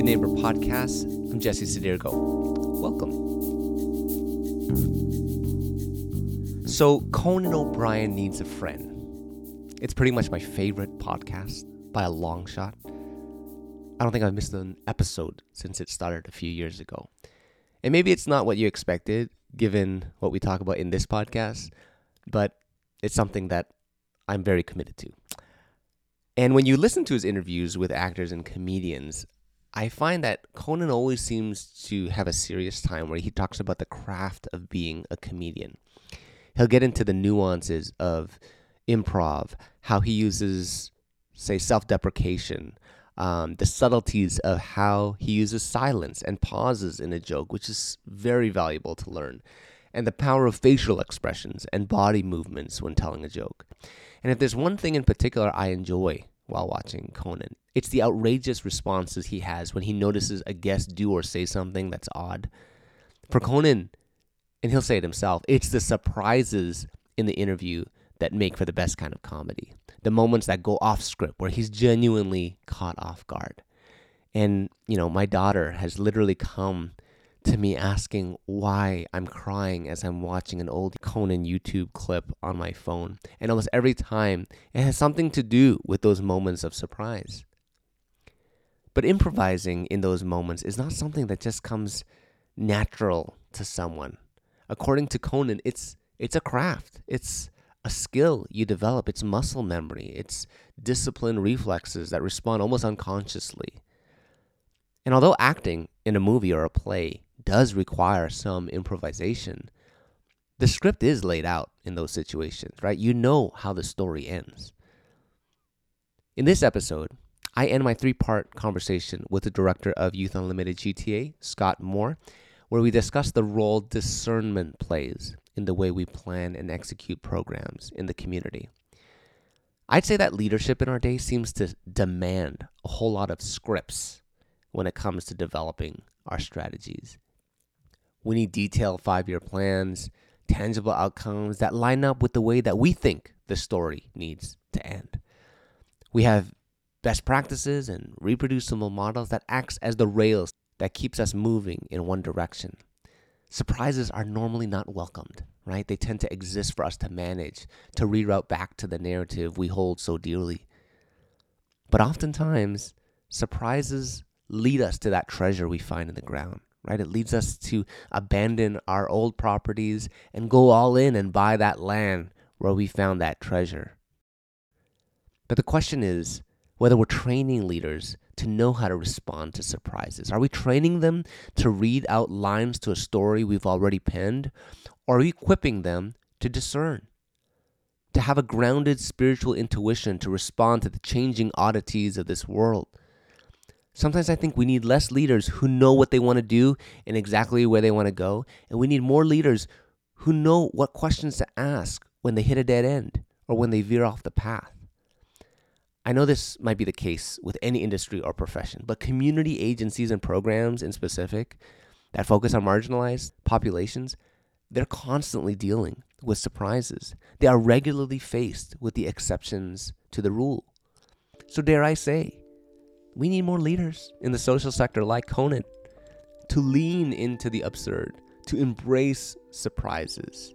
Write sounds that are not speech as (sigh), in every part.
Good Neighbor podcast. I'm Jesse Sadirgo. Welcome. So, Conan O'Brien Needs a Friend. It's pretty much my favorite podcast by a long shot. I don't think I've missed an episode since it started a few years ago. And maybe it's not what you expected, given what we talk about in this podcast, but it's something that I'm very committed to. And when you listen to his interviews with actors and comedians, I find that Conan always seems to have a serious time where he talks about the craft of being a comedian. He'll get into the nuances of improv, how he uses, say, self deprecation, um, the subtleties of how he uses silence and pauses in a joke, which is very valuable to learn, and the power of facial expressions and body movements when telling a joke. And if there's one thing in particular I enjoy while watching Conan, it's the outrageous responses he has when he notices a guest do or say something that's odd. For Conan, and he'll say it himself, it's the surprises in the interview that make for the best kind of comedy. The moments that go off script where he's genuinely caught off guard. And, you know, my daughter has literally come to me asking why I'm crying as I'm watching an old Conan YouTube clip on my phone. And almost every time, it has something to do with those moments of surprise. But improvising in those moments is not something that just comes natural to someone. According to Conan, it's it's a craft. It's a skill you develop. It's muscle memory. It's disciplined reflexes that respond almost unconsciously. And although acting in a movie or a play does require some improvisation, the script is laid out in those situations, right? You know how the story ends. In this episode, I end my three part conversation with the director of Youth Unlimited GTA, Scott Moore, where we discuss the role discernment plays in the way we plan and execute programs in the community. I'd say that leadership in our day seems to demand a whole lot of scripts when it comes to developing our strategies. We need detailed five year plans, tangible outcomes that line up with the way that we think the story needs to end. We have best practices and reproducible models that acts as the rails that keeps us moving in one direction. Surprises are normally not welcomed, right? They tend to exist for us to manage, to reroute back to the narrative we hold so dearly. But oftentimes, surprises lead us to that treasure we find in the ground right? It leads us to abandon our old properties and go all in and buy that land where we found that treasure. But the question is whether we're training leaders to know how to respond to surprises. Are we training them to read out lines to a story we've already penned? Or are we equipping them to discern? To have a grounded spiritual intuition to respond to the changing oddities of this world? Sometimes I think we need less leaders who know what they want to do and exactly where they want to go. And we need more leaders who know what questions to ask when they hit a dead end or when they veer off the path. I know this might be the case with any industry or profession, but community agencies and programs in specific that focus on marginalized populations, they're constantly dealing with surprises. They are regularly faced with the exceptions to the rule. So, dare I say, we need more leaders in the social sector like Conan to lean into the absurd, to embrace surprises.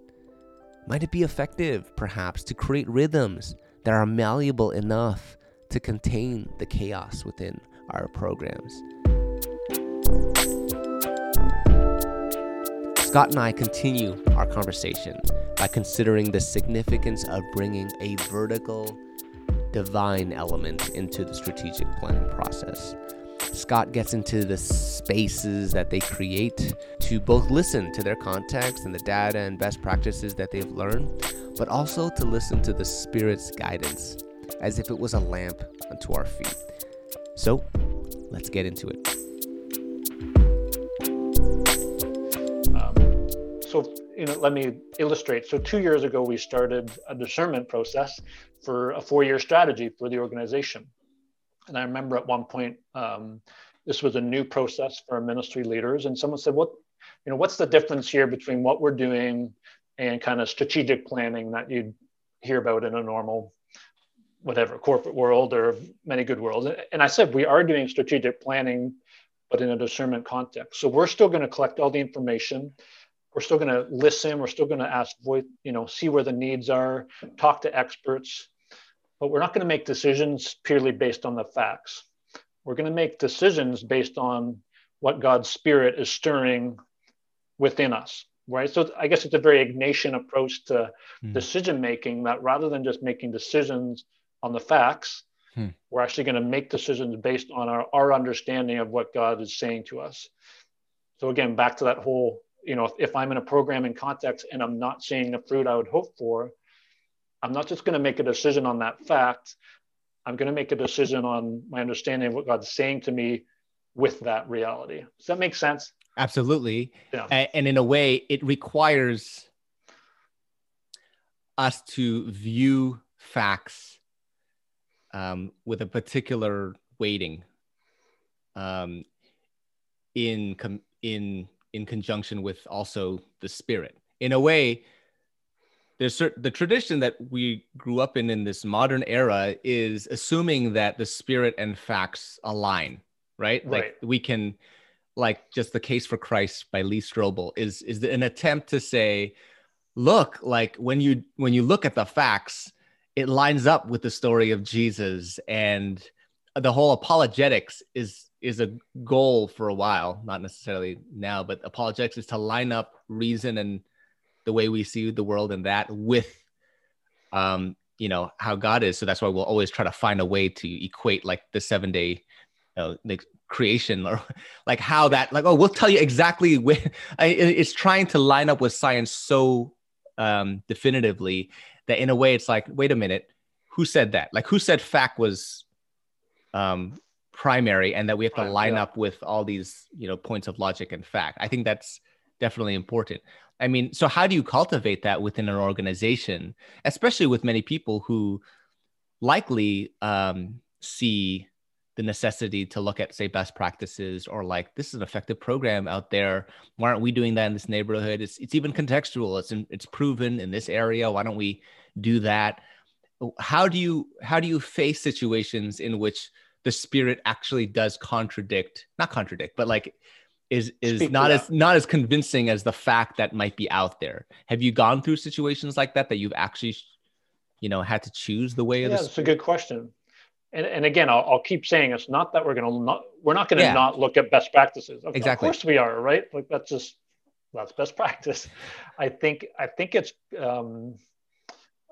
Might it be effective, perhaps, to create rhythms that are malleable enough to contain the chaos within our programs? Scott and I continue our conversation by considering the significance of bringing a vertical divine element into the strategic planning process. Scott gets into the spaces that they create to both listen to their context and the data and best practices that they've learned, but also to listen to the Spirit's guidance as if it was a lamp unto our feet. So, let's get into it. Um, so, you know, let me illustrate. So, two years ago, we started a discernment process for a four-year strategy for the organization. And I remember at one point, um, this was a new process for ministry leaders, and someone said, "What, you know, what's the difference here between what we're doing and kind of strategic planning that you'd hear about in a normal, whatever corporate world or many good worlds?" And I said, "We are doing strategic planning but in a discernment context. So we're still going to collect all the information. We're still going to listen. We're still going to ask, voice, you know, see where the needs are, talk to experts, but we're not going to make decisions purely based on the facts. We're going to make decisions based on what God's Spirit is stirring within us, right? So I guess it's a very Ignatian approach to mm. decision making that rather than just making decisions on the facts, hmm. we're actually going to make decisions based on our, our understanding of what God is saying to us. So again, back to that whole, you know, if, I'm in a programming context and I'm not seeing the fruit I would hope for, I'm not just going to make a decision on that fact. I'm going to make a decision on my understanding of what God's saying to me with that reality. Does that make sense? Absolutely. Yeah. And in a way, it requires us to view facts um, with a particular weighting um, in com- in in conjunction with also the spirit. In a way, there's certain, the tradition that we grew up in in this modern era is assuming that the spirit and facts align right, right. like we can like just the case for christ by lee strobel is is an attempt to say look like when you when you look at the facts it lines up with the story of jesus and the whole apologetics is is a goal for a while not necessarily now but apologetics is to line up reason and the way we see the world and that with um you know how god is. So that's why we'll always try to find a way to equate like the seven day you know, like creation or (laughs) like how that like oh we'll tell you exactly where (laughs) it's trying to line up with science so um definitively that in a way it's like wait a minute who said that? Like who said fact was um primary and that we have to line yeah. up with all these you know points of logic and fact i think that's definitely important I mean, so how do you cultivate that within an organization, especially with many people who likely um, see the necessity to look at, say, best practices or like this is an effective program out there. Why aren't we doing that in this neighborhood? It's it's even contextual. It's in, it's proven in this area. Why don't we do that? How do you how do you face situations in which the spirit actually does contradict, not contradict, but like is is Speak not as not as convincing as the fact that might be out there. Have you gone through situations like that that you've actually, you know, had to choose the way? Yeah, of the that's a good question. And, and again, I'll, I'll keep saying it's not that we're going to not we're not going to yeah. not look at best practices. Of, exactly. Of course we are, right? Like that's just that's best (laughs) practice. I think I think it's. Um,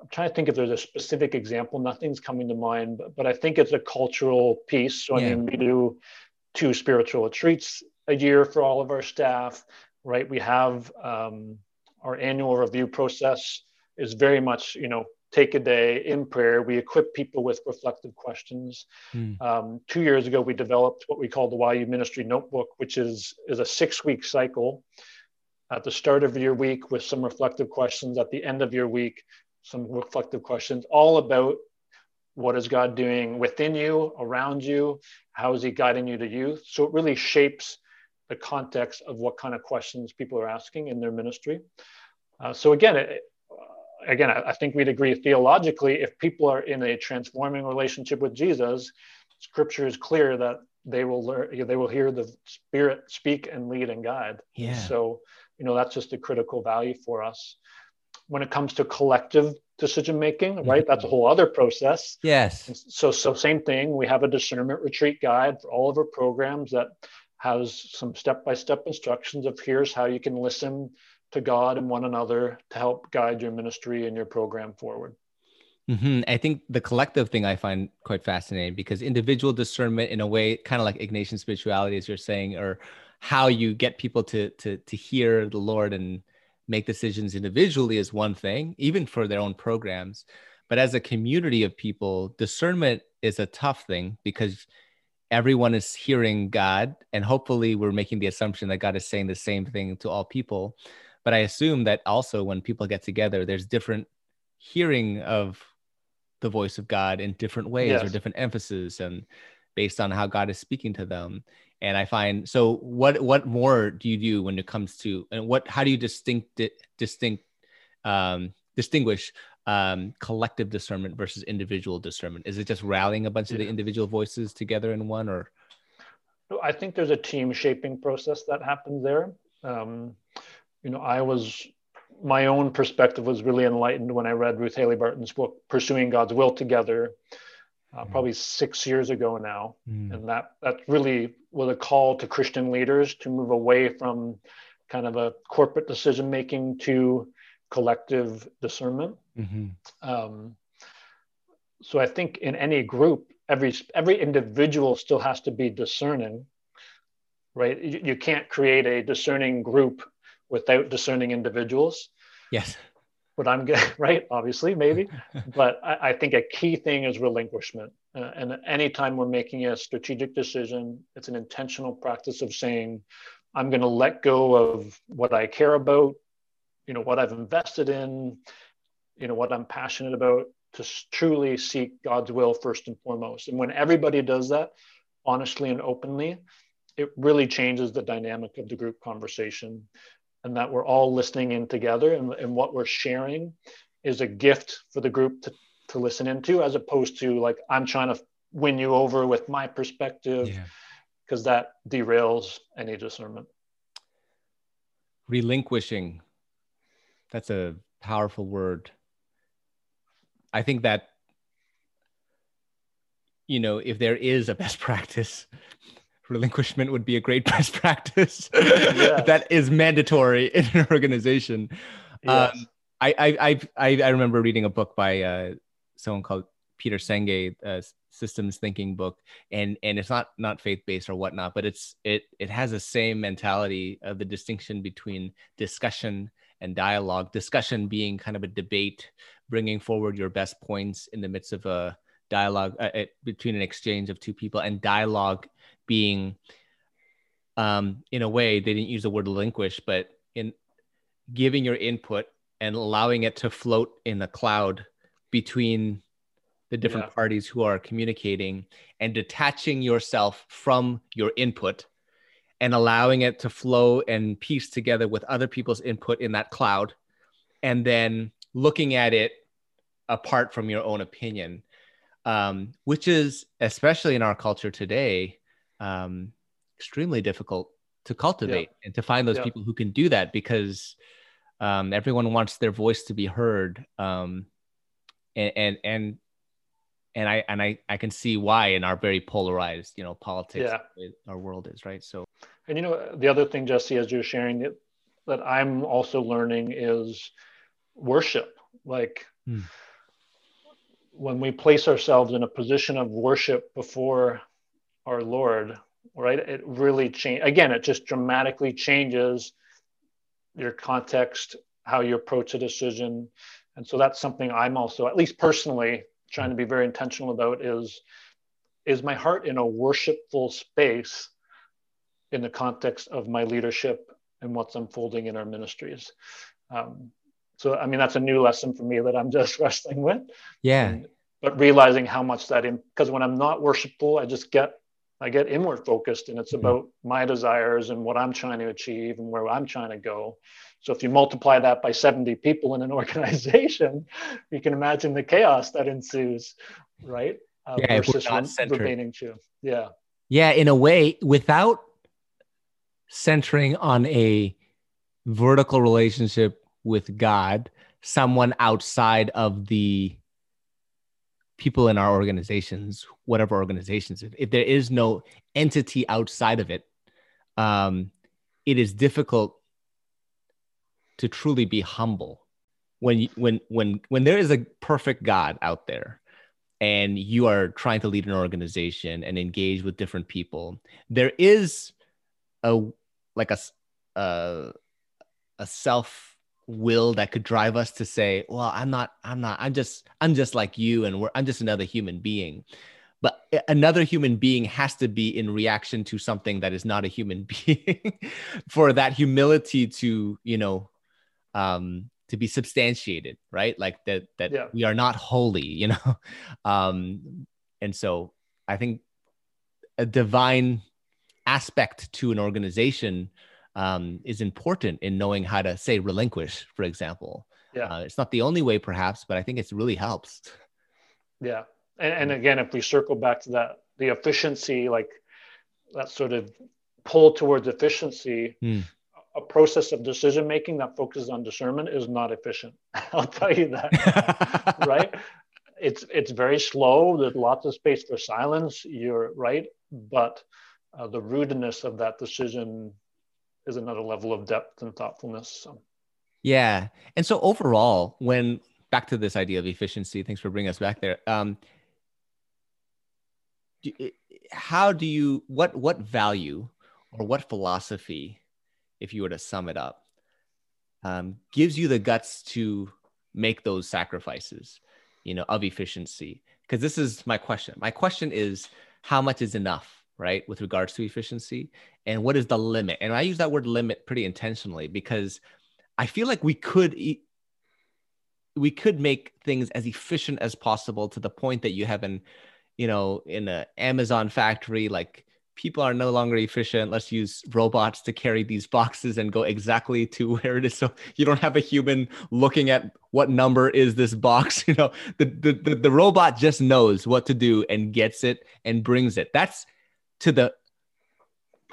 I'm trying to think if there's a specific example. Nothing's coming to mind, but, but I think it's a cultural piece. So yeah. I mean, we do two spiritual retreats a year for all of our staff, right? We have um, our annual review process is very much, you know, take a day in prayer. We equip people with reflective questions. Mm. Um, two years ago, we developed what we call the YU Ministry Notebook, which is is a six week cycle. At the start of your week, with some reflective questions. At the end of your week, some reflective questions, all about what is God doing within you, around you? How is He guiding you to youth? So it really shapes the context of what kind of questions people are asking in their ministry. Uh, so again, it, again, I, I, think we'd agree theologically, if people are in a transforming relationship with Jesus, Scripture is clear that they will learn, they will hear the Spirit speak and lead and guide. Yeah. So, you know, that's just a critical value for us. When it comes to collective decision making, right? Mm-hmm. That's a whole other process. Yes. So, so same thing. We have a discernment retreat guide for all of our programs that has some step-by-step instructions of here's how you can listen to God and one another to help guide your ministry and your program forward. Mm-hmm. I think the collective thing I find quite fascinating because individual discernment, in a way, kind of like Ignatian spirituality, as you're saying, or how you get people to to to hear the Lord and make decisions individually is one thing, even for their own programs. But as a community of people, discernment is a tough thing because everyone is hearing God, and hopefully we're making the assumption that God is saying the same thing to all people. But I assume that also when people get together, there's different hearing of the voice of God in different ways yes. or different emphasis and based on how God is speaking to them. And I find so what what more do you do when it comes to and what how do you distinct distinct um, distinguish um, collective discernment versus individual discernment? Is it just rallying a bunch yeah. of the individual voices together in one, or? I think there's a team shaping process that happens there. Um, you know, I was my own perspective was really enlightened when I read Ruth Haley Barton's book, Pursuing God's Will Together, uh, mm. probably six years ago now. Mm. And that that really was a call to Christian leaders to move away from kind of a corporate decision making to collective discernment. Mm-hmm. Um, so I think in any group, every every individual still has to be discerning, right? You, you can't create a discerning group without discerning individuals. Yes. But I'm good, (laughs) right? Obviously, maybe. but I, I, think a key thing is relinquishment. Uh, and anytime we're making a strategic decision, it's an intentional practice of saying, I'm going to let go of what I care about, you know, what I've invested in, you know, what I'm passionate about to truly seek God's will first and foremost. And when everybody does that honestly and openly, it really changes the dynamic of the group conversation and that we're all listening in together and, and what we're sharing is a gift for the group to, to listen into as opposed to like i'm trying to win you over with my perspective because yeah. that derails any discernment. Relinquishing. That's a powerful word. I think that you know if there is a best (laughs) practice relinquishment would be a great (laughs) best practice yes. that is mandatory in an organization. Yes. Um, I, I, I, I remember reading a book by uh, someone called Peter Senge, a systems thinking book, and and it's not not faith based or whatnot, but it's it it has the same mentality of the distinction between discussion and dialogue. Discussion being kind of a debate, bringing forward your best points in the midst of a dialogue uh, between an exchange of two people, and dialogue being um, in a way they didn't use the word relinquish but in giving your input and allowing it to float in the cloud between the different yeah. parties who are communicating and detaching yourself from your input and allowing it to flow and piece together with other people's input in that cloud and then looking at it apart from your own opinion um, which is especially in our culture today um, extremely difficult to cultivate yeah. and to find those yeah. people who can do that because um, everyone wants their voice to be heard um, and, and and and I and I I can see why in our very polarized you know politics yeah. our world is right so and you know the other thing Jesse as you're sharing it that I'm also learning is worship like hmm. when we place ourselves in a position of worship before our Lord, right? It really change again, it just dramatically changes your context, how you approach a decision. And so that's something I'm also, at least personally, trying to be very intentional about is is my heart in a worshipful space in the context of my leadership and what's unfolding in our ministries. Um, so, I mean, that's a new lesson for me that I'm (laughs) just wrestling with. Yeah. And, but realizing how much that, because when I'm not worshipful, I just get I get inward focused and it's mm-hmm. about my desires and what I'm trying to achieve and where I'm trying to go. So if you multiply that by 70 people in an (laughs) organization, you can imagine the chaos that ensues, right? Uh, yeah, versus not remaining true. Yeah. Yeah, in a way, without centering on a vertical relationship with God, someone outside of the people in our organizations, whatever organizations, if, if there is no entity outside of it, um, it is difficult to truly be humble when you, when when when there is a perfect God out there and you are trying to lead an organization and engage with different people there is a like a a, a self will that could drive us to say well i'm not i'm not i'm just i'm just like you and we're i'm just another human being. But another human being has to be in reaction to something that is not a human (laughs) being for that humility to you know um to be substantiated right? Like that that yeah. we are not holy (laughs) you know? Um and so i think a divine aspect to an organization um, is important in knowing how to say relinquish, for example. Yeah. Uh, it's not the only way, perhaps, but I think it really helps. Yeah. And, and again, if we circle back to that, the efficiency, like that sort of pull towards efficiency, Mm. a process of decision making that focuses on discernment is not efficient. (laughs) I'll tell you that, (laughs) right? It's it's very slow. There's lots of space for silence. You're right, but uh, the rudeness of that decision is another level of depth and thoughtfulness. So. Yeah. And so overall, when back to this idea of efficiency, thanks for bringing us back there. Um, do, how do you what what value or what philosophy, if you were to sum it up, um, gives you the guts to make those sacrifices, you know, of efficiency? Because this is my question. My question is, how much is enough, right, with regards to efficiency, and what is the limit? And I use that word limit pretty intentionally because I feel like we could. E- we could make things as efficient as possible to the point that you have an you know in an amazon factory like people are no longer efficient let's use robots to carry these boxes and go exactly to (laughs) where it is so you don't have a human looking at what number is this box (laughs) you know the the, the, the robot just knows what to do and gets it and brings it that's to the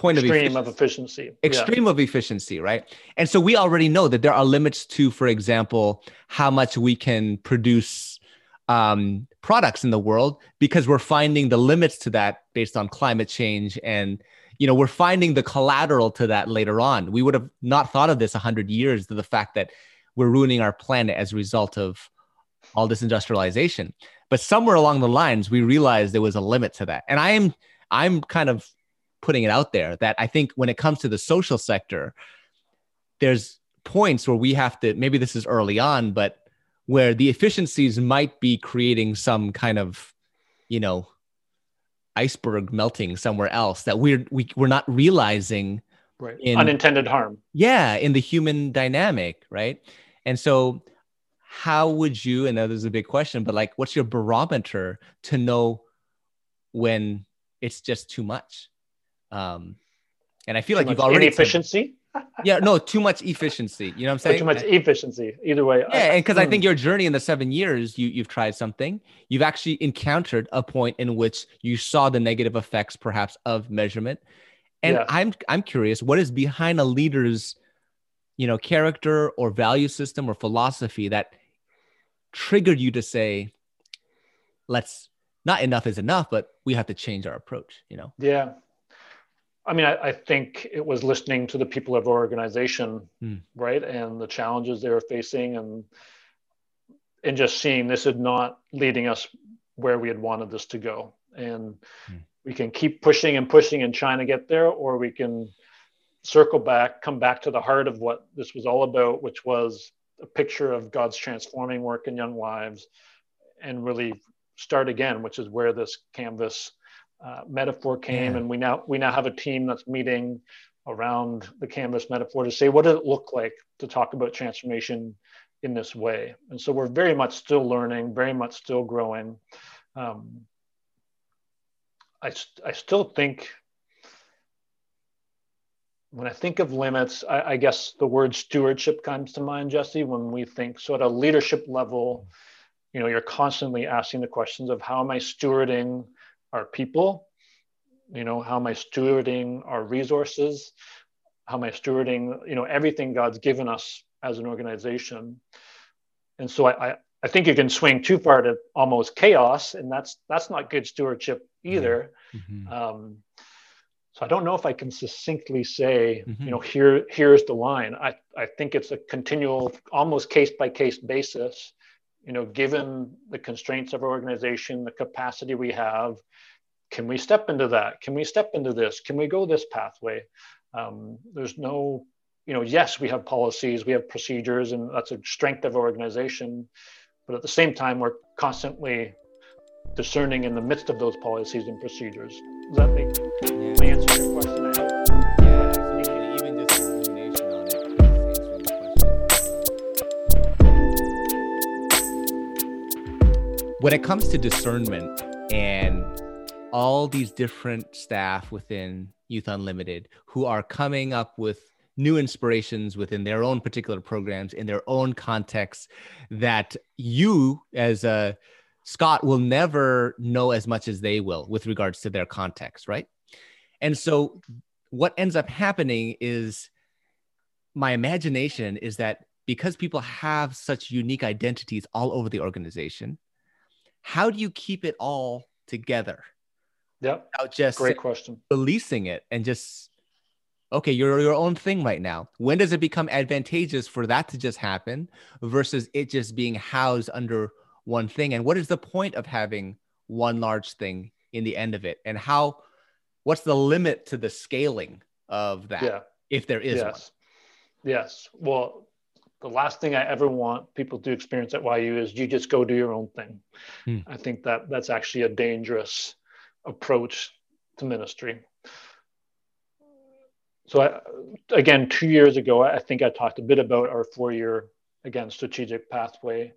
point extreme of efficiency. of efficiency. Extreme yeah. of efficiency, right? And so we already know that there are limits to, for example, how much we can produce um, products in the world because we're finding the limits to that based on climate change and you know we're finding the collateral to that later on we would have not thought of this 100 years to the fact that we're ruining our planet as a result of all this industrialization but somewhere along the lines we realized there was a limit to that and i am i'm kind of putting it out there that I think when it comes to the social sector, there's points where we have to, maybe this is early on, but where the efficiencies might be creating some kind of, you know, iceberg melting somewhere else that we're we, we're not realizing right. in, unintended harm. Yeah in the human dynamic right? And so how would you and that is a big question but like what's your barometer to know when it's just too much um, and I feel too like you've already inefficiency. (laughs) yeah, no, too much efficiency. You know what I'm saying? too much efficiency. Either way. Yeah, I, and because I think your journey in the seven years, you you've tried something. You've actually encountered a point in which you saw the negative effects, perhaps, of measurement. And yes. I'm I'm curious, what is behind a leader's, you know, character or value system or philosophy that triggered you to say, let's not enough is enough, but we have to change our approach. You know? Yeah. I mean, I, I, think it was listening to the people of our organization, mm. right, and the challenges they were facing, and and just seeing this is not leading us where we had wanted this to go, and mm. we can keep pushing and pushing and trying to get there, or we can circle back, come back to the heart of what this was all about, which was a picture of God's transforming work in young lives, and really start again, which is where this canvas uh, metaphor came, yeah. and we now we now have a team that's meeting around the canvas metaphor to say what does it look like to talk about transformation in this way. And so we're very much still learning, very much still growing. Um, I, I still think when I think of limits, I, I, guess the word stewardship comes to mind, Jesse, when we think sort of leadership level, you know, you're constantly asking the questions of how am I stewarding our people? You know how am i stewarding our resources? How am i stewarding you know everything god's given us as an organization? And so i i think you can swing too far to almost chaos and that's that's not good stewardship either. Mm-hmm. um, so i don't know if i can succinctly say mm-hmm. you know here here's the line. I i think it's a continual almost case by case basis you know, given the constraints of our organization, the capacity we have, can we step into that? Can we step into this? Can we go this pathway? Um, there's no, you know, yes, we have policies, we have procedures, and that's a strength of our organization. But at the same time, we're constantly discerning in the midst of those policies and procedures. Does that make, answer your question? When it comes to discernment and all these different staff within Youth Unlimited who are coming up with new inspirations within their own particular programs in their own contexts that you as a Scott will never know as much as they will with regards to their context, right? And so what ends up happening is my imagination is that because people have such unique identities all over the organization, how do you keep it all together? Yeah. Without just great question. Releasing it and just okay, you're your own thing right now. When does it become advantageous for that to just happen versus it just being housed under one thing? And what is the point of having one large thing in the end of it? And how what's the limit to the scaling of that yeah. if there is yes. one? Yes. Well, the last thing I ever want people to experience at YU is you just go do your own thing. Hmm. I think that that's actually a dangerous approach to ministry. So I, again, two years ago, I think I talked a bit about our four-year again strategic pathway.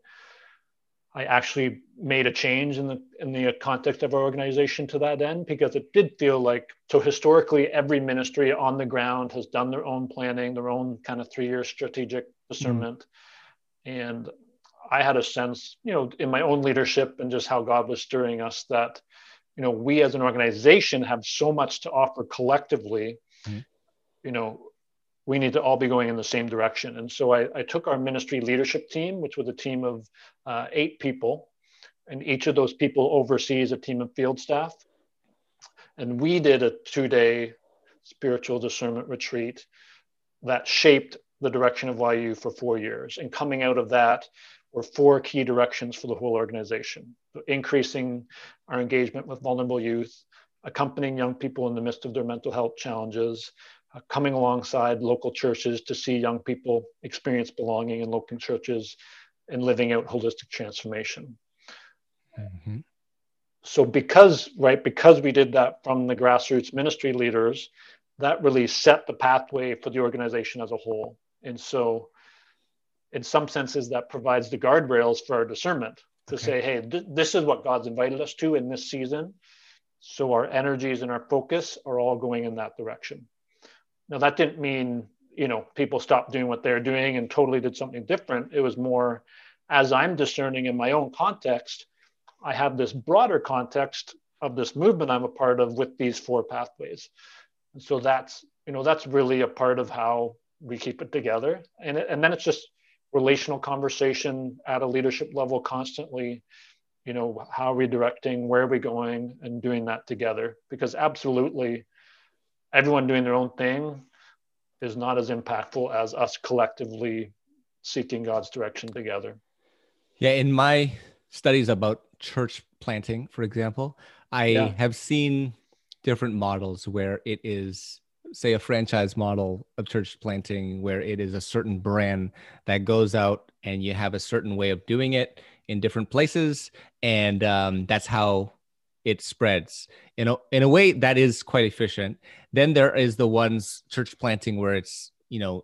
I actually made a change in the in the context of our organization to that end because it did feel like so historically every ministry on the ground has done their own planning, their own kind of three-year strategic discernment, mm-hmm. and I had a sense, you know, in my own leadership and just how God was stirring us that, you know, we as an organization have so much to offer collectively, mm-hmm. you know, we need to all be going in the same direction. And so I, I took our ministry leadership team, which was a team of uh, eight people, and each of those people oversees a team of field staff. And we did a two day spiritual discernment retreat that shaped the direction of YU for four years. And coming out of that were four key directions for the whole organization increasing our engagement with vulnerable youth, accompanying young people in the midst of their mental health challenges, uh, coming alongside local churches to see young people experience belonging in local churches and living out holistic transformation. Mm-hmm. So, because, right, because we did that from the grassroots ministry leaders, that really set the pathway for the organization as a whole. And so, in some senses, that provides the guardrails for our discernment to okay. say, hey, th- this is what God's invited us to in this season. So, our energies and our focus are all going in that direction. Now, that didn't mean, you know, people stopped doing what they're doing and totally did something different. It was more, as I'm discerning in my own context, I have this broader context of this movement I'm a part of with these four pathways. And so that's, you know, that's really a part of how we keep it together. And, it, and then it's just relational conversation at a leadership level constantly you know how are we directing where are we going and doing that together because absolutely everyone doing their own thing is not as impactful as us collectively seeking God's direction together. Yeah, in my studies about church planting, for example, I yeah. have seen different models where it is say a franchise model of church planting where it is a certain brand that goes out and you have a certain way of doing it in different places and um, that's how it spreads. In a, in a way that is quite efficient. Then there is the ones church planting where it's you know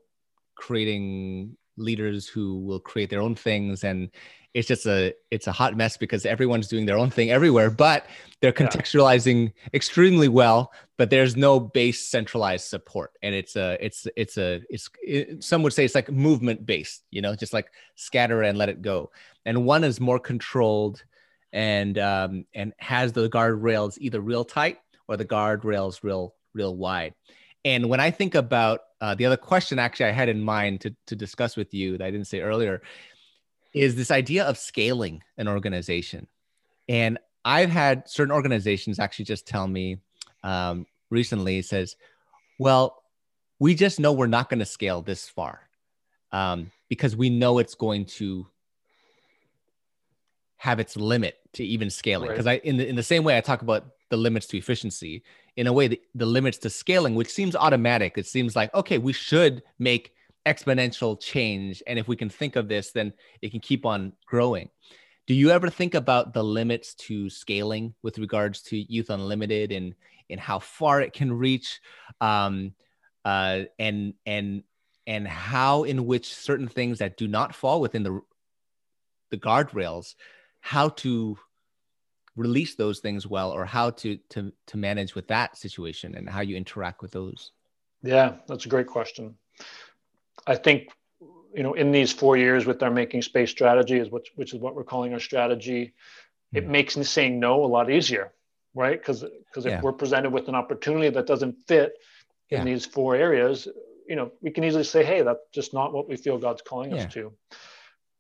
creating leaders who will create their own things and it's just a it's a hot mess because everyone's doing their own thing everywhere but they're contextualizing yeah. extremely well but there's no base centralized support and it's a it's it's a it's it, some would say it's like movement based you know just like scatter and let it go and one is more controlled and um, and has the guardrails either real tight or the guardrails real real wide. And when I think about uh, the other question, actually, I had in mind to to discuss with you that I didn't say earlier, is this idea of scaling an organization. And I've had certain organizations actually just tell me um, recently says, well, we just know we're not going to scale this far um, because we know it's going to have its limit to even scaling because right. i in the, in the same way i talk about the limits to efficiency in a way the, the limits to scaling which seems automatic it seems like okay we should make exponential change and if we can think of this then it can keep on growing. Do you ever think about the limits to scaling with regards to youth unlimited and and how far it can reach? Um, uh, and and and how in which certain things that do not fall within the the guardrails how to release those things well or how to to to manage with that situation and how you interact with those? Yeah that's a great question i think you know in these four years with our making space strategy is which which is what we're calling our strategy it hmm. makes saying no a lot easier right? Because because if Yeah. we're presented with an opportunity that doesn't fit Yeah. in these four areas, you know, we can easily say, hey, that's just not what we feel God's calling Yeah. us to.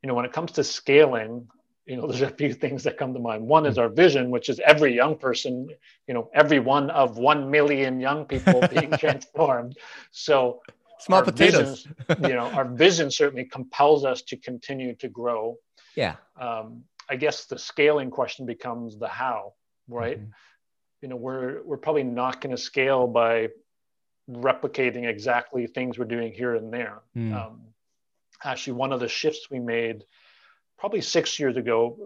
You know, when it comes to scaling, you know, (laughs) there's a few things that come to mind. One is hmm. our vision, which is every young person, you know, every one of one million young people (laughs) being transformed. So Small our potatoes. (laughs) you know, our vision certainly compels us to continue to grow. Yeah. Um, I guess the scaling question becomes the how, right? Mhm. You know, we're we're probably not going to scale by replicating exactly things we're doing here and there. Mm. Um, actually, one of the shifts we made probably six years ago,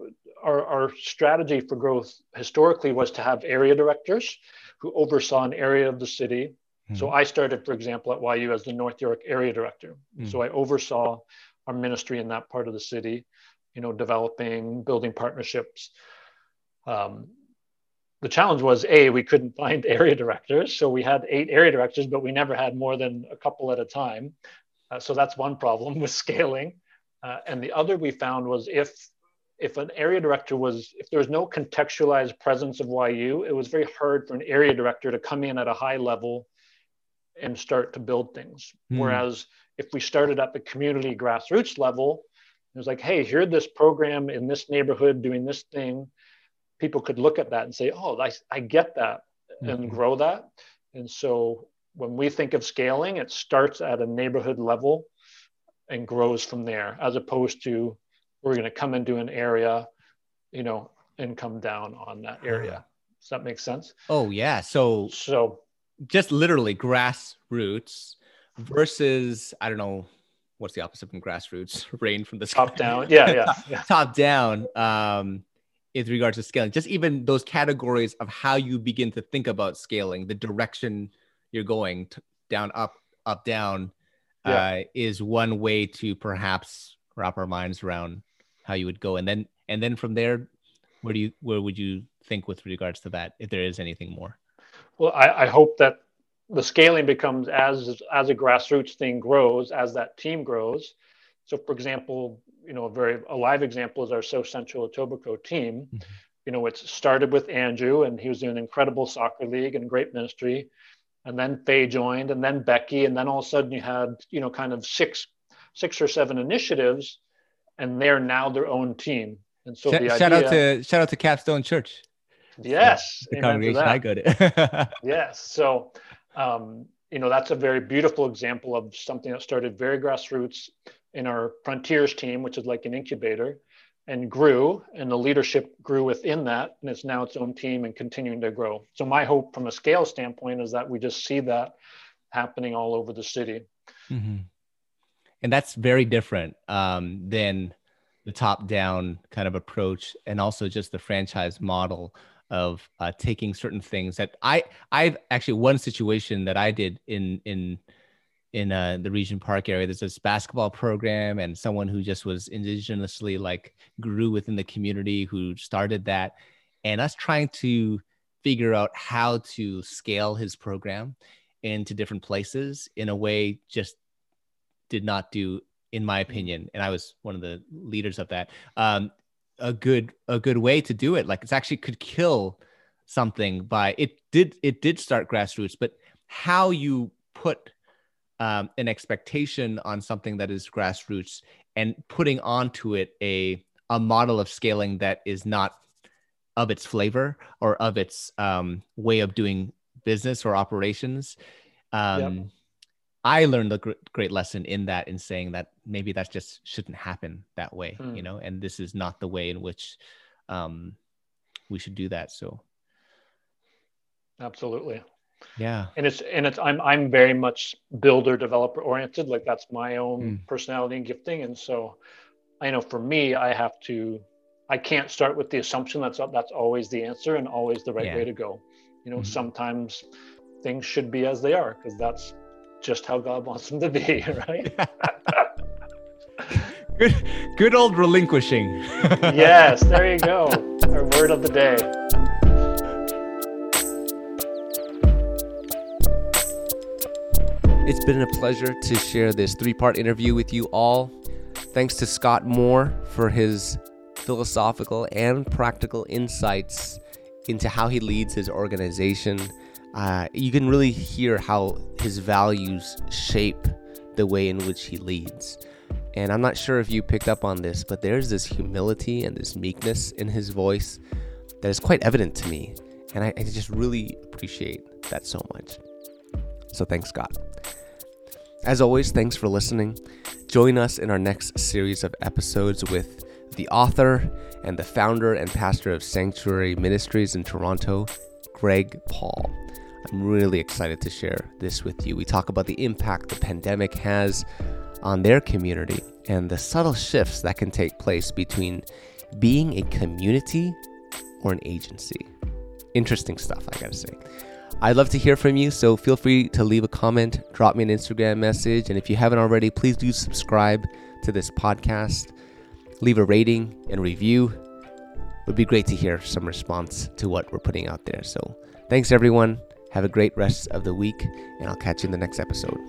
our, our strategy for growth historically was to have area directors who oversaw an area of the city. So I started, for example, at YU as the North York area director. Mm. So I oversaw our ministry in that part of the city, you know, developing, building partnerships. Um, the challenge was a we couldn't (laughs) find area directors, so we had eight area directors, but we never had more than a couple at a time. Uh, so that's one problem (laughs) with scaling. Uh, and the other we found was if if an area director was if there was no contextualized presence of YU, it was very hard for an area director to come in at a high level and start to build things. Hmm. Whereas if we started at the community grassroots level, it was like, hey, here this program in this neighborhood doing this thing. People could look at that and say, oh, I, I get that and Mhm. grow that. And so when we think of scaling, it starts at a neighborhood level and grows from there, as opposed to we're going to come into an area, you know, and come down on that area. Does that make sense? Oh yeah. So So just literally grassroots versus I don't know what's the opposite from grassroots? (laughs) Rain from the sky. top down, yeah, yeah, (laughs) yeah. top down um with regards to scaling just even those categories of how you begin to think about scaling the direction you're going t- down up up down uh, is one way to perhaps wrap our minds around how you would go and then and then from there where do you where would you think with regards to that if there is anything more Well, I, I hope that the scaling becomes as as a grassroots thing grows, as that team grows. So, for example, you know, a very a live example is our South Central Etobicoke team. Mhm. You know, it started with Andrew, and he was doing incredible soccer league and great ministry. And then Faye joined, and then Becky, and then all of a sudden you had you know kind of six six or seven initiatives, and they're now their own team. And so Sh- shout idea, out to shout out to capstone church yes, the congregation i go to (laughs) Yes. So, um, you know, that's a very beautiful example of something that started very grassroots in our Frontiers team, which is like an incubator, and grew, and the leadership grew within that, and it's now its own team and continuing to grow. So, my hope from a scale standpoint is that we just see that happening all over the city. Mhm. And that's very different um, than the top down kind of approach and also just the franchise model of uh, taking certain things that I I've actually one situation that I did in in in uh, the Regent Park area. There's this basketball program and someone who just was indigenously like grew within the community who started that, and us trying to figure out how to scale his program into different places in a way just did not do in my opinion and i was one of the leaders of that um, a good a good way to do it. Like it's actually could kill something by it did it did start grassroots but how you put um, an expectation on something that is grassroots and putting onto it a a model of scaling that is not of its flavor or of its um, way of doing business or operations um, I learned a gr- great lesson in that, in saying that maybe that just shouldn't happen that way, Hmm. you know, and this is not the way in which um, we should do that. So, Absolutely. yeah. and it's and it's i'm i'm very much builder developer oriented like that's my own Mm. personality and gifting and so i know for me i have to i can't start with the assumption that's that's always the answer and always the right Yeah. way to go you know Mhm. sometimes things should be as they are because that's just how god wants them to be (laughs) right (laughs) good, good old relinquishing. (laughs) yes there you go our word of the day It's been a pleasure to share this three part interview with you all. Thanks to Scott Moore for his philosophical and practical insights into how he leads his organization. Uh, you can really hear how his values shape the way in which he leads. And I'm not sure if you picked up on this, but there's this humility and this meekness in his voice that is quite evident to me. And I, I just really appreciate that so much. So thanks, Scott. As always, thanks for listening. Join us in our next series of episodes with the author and the founder and pastor of Sanctuary Ministries in Toronto, Greg Paul. I'm really excited to share this with you. We talk about the impact the pandemic has on their community and the subtle shifts that can take place between being a community or an agency. Interesting stuff, I gotta say. I'd love to hear from you, so feel free to leave a comment, drop me an Instagram message, and if you haven't already, please do subscribe to this podcast. Leave a rating and review. It would be great to hear some response to what we're putting out there. So, thanks everyone. Have a great rest of the week, and I'll catch you in the next episode.